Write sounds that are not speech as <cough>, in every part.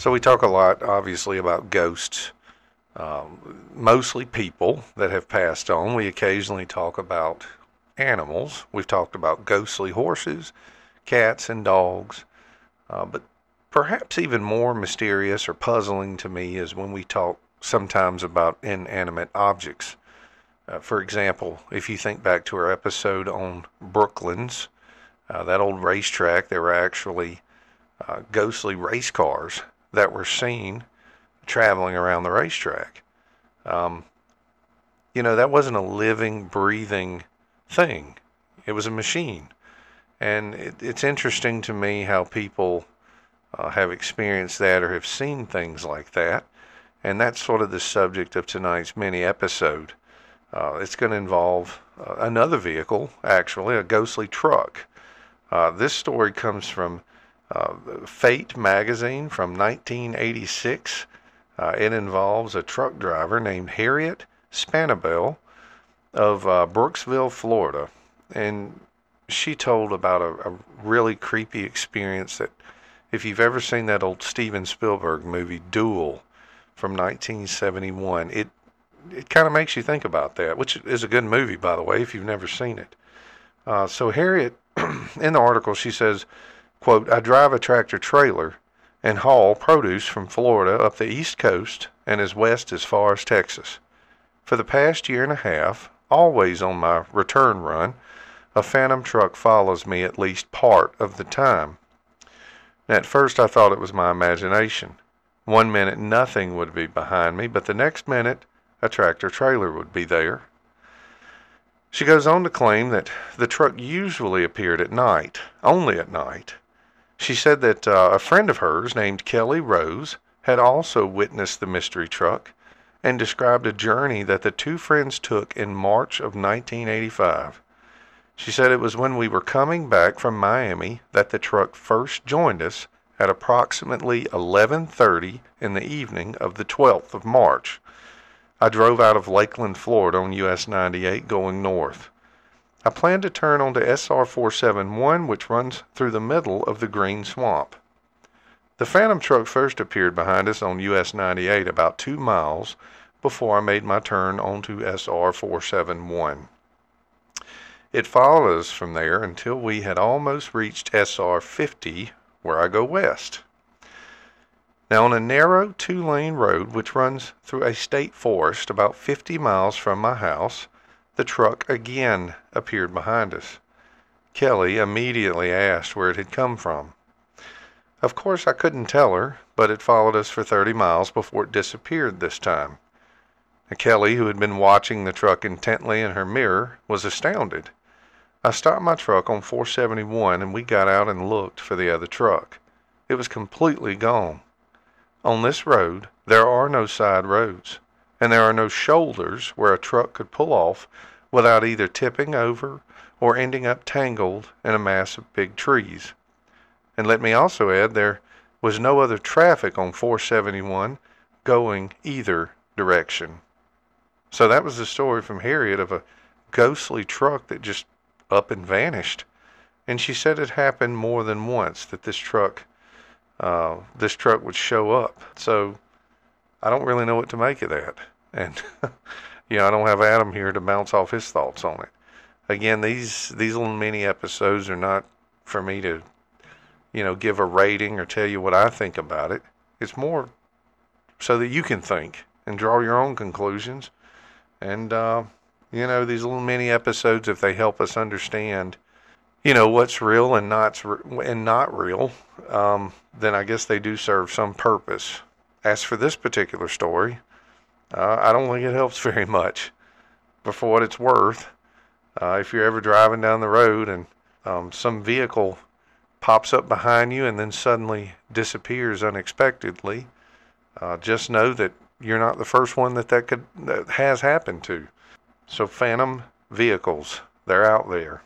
So we talk a lot, obviously, about ghosts, um, mostly people that have passed on. We occasionally talk about animals. We've talked about ghostly horses, cats, and dogs. Uh, but perhaps even more mysterious or puzzling to me is when we talk sometimes about inanimate objects. Uh, for example, if you think back to our episode on Brooklands, uh, that old racetrack, there were actually uh, ghostly race cars that were seen traveling around the racetrack. Um, you know, that wasn't a living, breathing thing, it was a machine. And it, it's interesting to me how people uh, have experienced that or have seen things like that. And that's sort of the subject of tonight's mini episode. Uh, it's going to involve uh, another vehicle, actually, a ghostly truck. Uh, this story comes from Fate magazine from 1986. Uh, it involves a truck driver named Harriet Spanabel of uh, Brooksville, Florida. And she told about a, a really creepy experience that, if you've ever seen that old Steven Spielberg movie, Duel, from 1971, it it kind of makes you think about that, which is a good movie, by the way, if you've never seen it. Uh, so Harriet, <clears throat> in the article, she says, quote, I drive a tractor trailer and haul produce from Florida up the east coast and as west as far as Texas. For the past year and a half, always on my return run, a phantom truck follows me at least part of the time. At first I thought it was my imagination. One minute nothing would be behind me, but the next minute a tractor trailer would be there. She goes on to claim that the truck usually appeared at night, only at night. She said that uh, a friend of hers named Kelly Rose had also witnessed the mystery truck and described a journey that the two friends took in March of 1985. She said it was when we were coming back from Miami that the truck first joined us at approximately 11:30 in the evening of the 12th of March. I drove out of Lakeland, Florida on US 98 going north. I planned to turn onto SR 471 which runs through the middle of the Green Swamp. The Phantom truck first appeared behind us on US 98 about 2 miles before I made my turn onto SR 471. It followed us from there until we had almost reached SR 50 where I go west. Now, on a narrow two lane road which runs through a state forest about 50 miles from my house, the truck again appeared behind us. Kelly immediately asked where it had come from. Of course, I couldn't tell her, but it followed us for 30 miles before it disappeared this time. Kelly, who had been watching the truck intently in her mirror, was astounded. I stopped my truck on 471 and we got out and looked for the other truck. It was completely gone. On this road there are no side roads, and there are no shoulders where a truck could pull off without either tipping over or ending up tangled in a mass of big trees. And let me also add there was no other traffic on 471 going either direction. So that was the story from Harriet of a ghostly truck that just up and vanished. And she said it happened more than once that this truck uh, this truck would show up. So I don't really know what to make of that. And <laughs> you know, I don't have Adam here to bounce off his thoughts on it. Again, these these little mini episodes are not for me to, you know, give a rating or tell you what I think about it. It's more so that you can think and draw your own conclusions. And uh, you know, these little mini episodes, if they help us understand you know what's real and not and not real, um, then I guess they do serve some purpose. As for this particular story, uh, I don't think it helps <laughs> very much. But for what it's worth, uh, if you're ever driving down the road and um, some vehicle pops up behind you and then suddenly disappears unexpectedly, uh, just know that you're not the first one that that could that has happened to. So phantom vehicles, they're out there.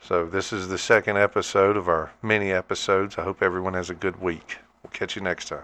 So, this is the second episode of our mini episodes. I hope everyone has a good week. We'll catch you next time.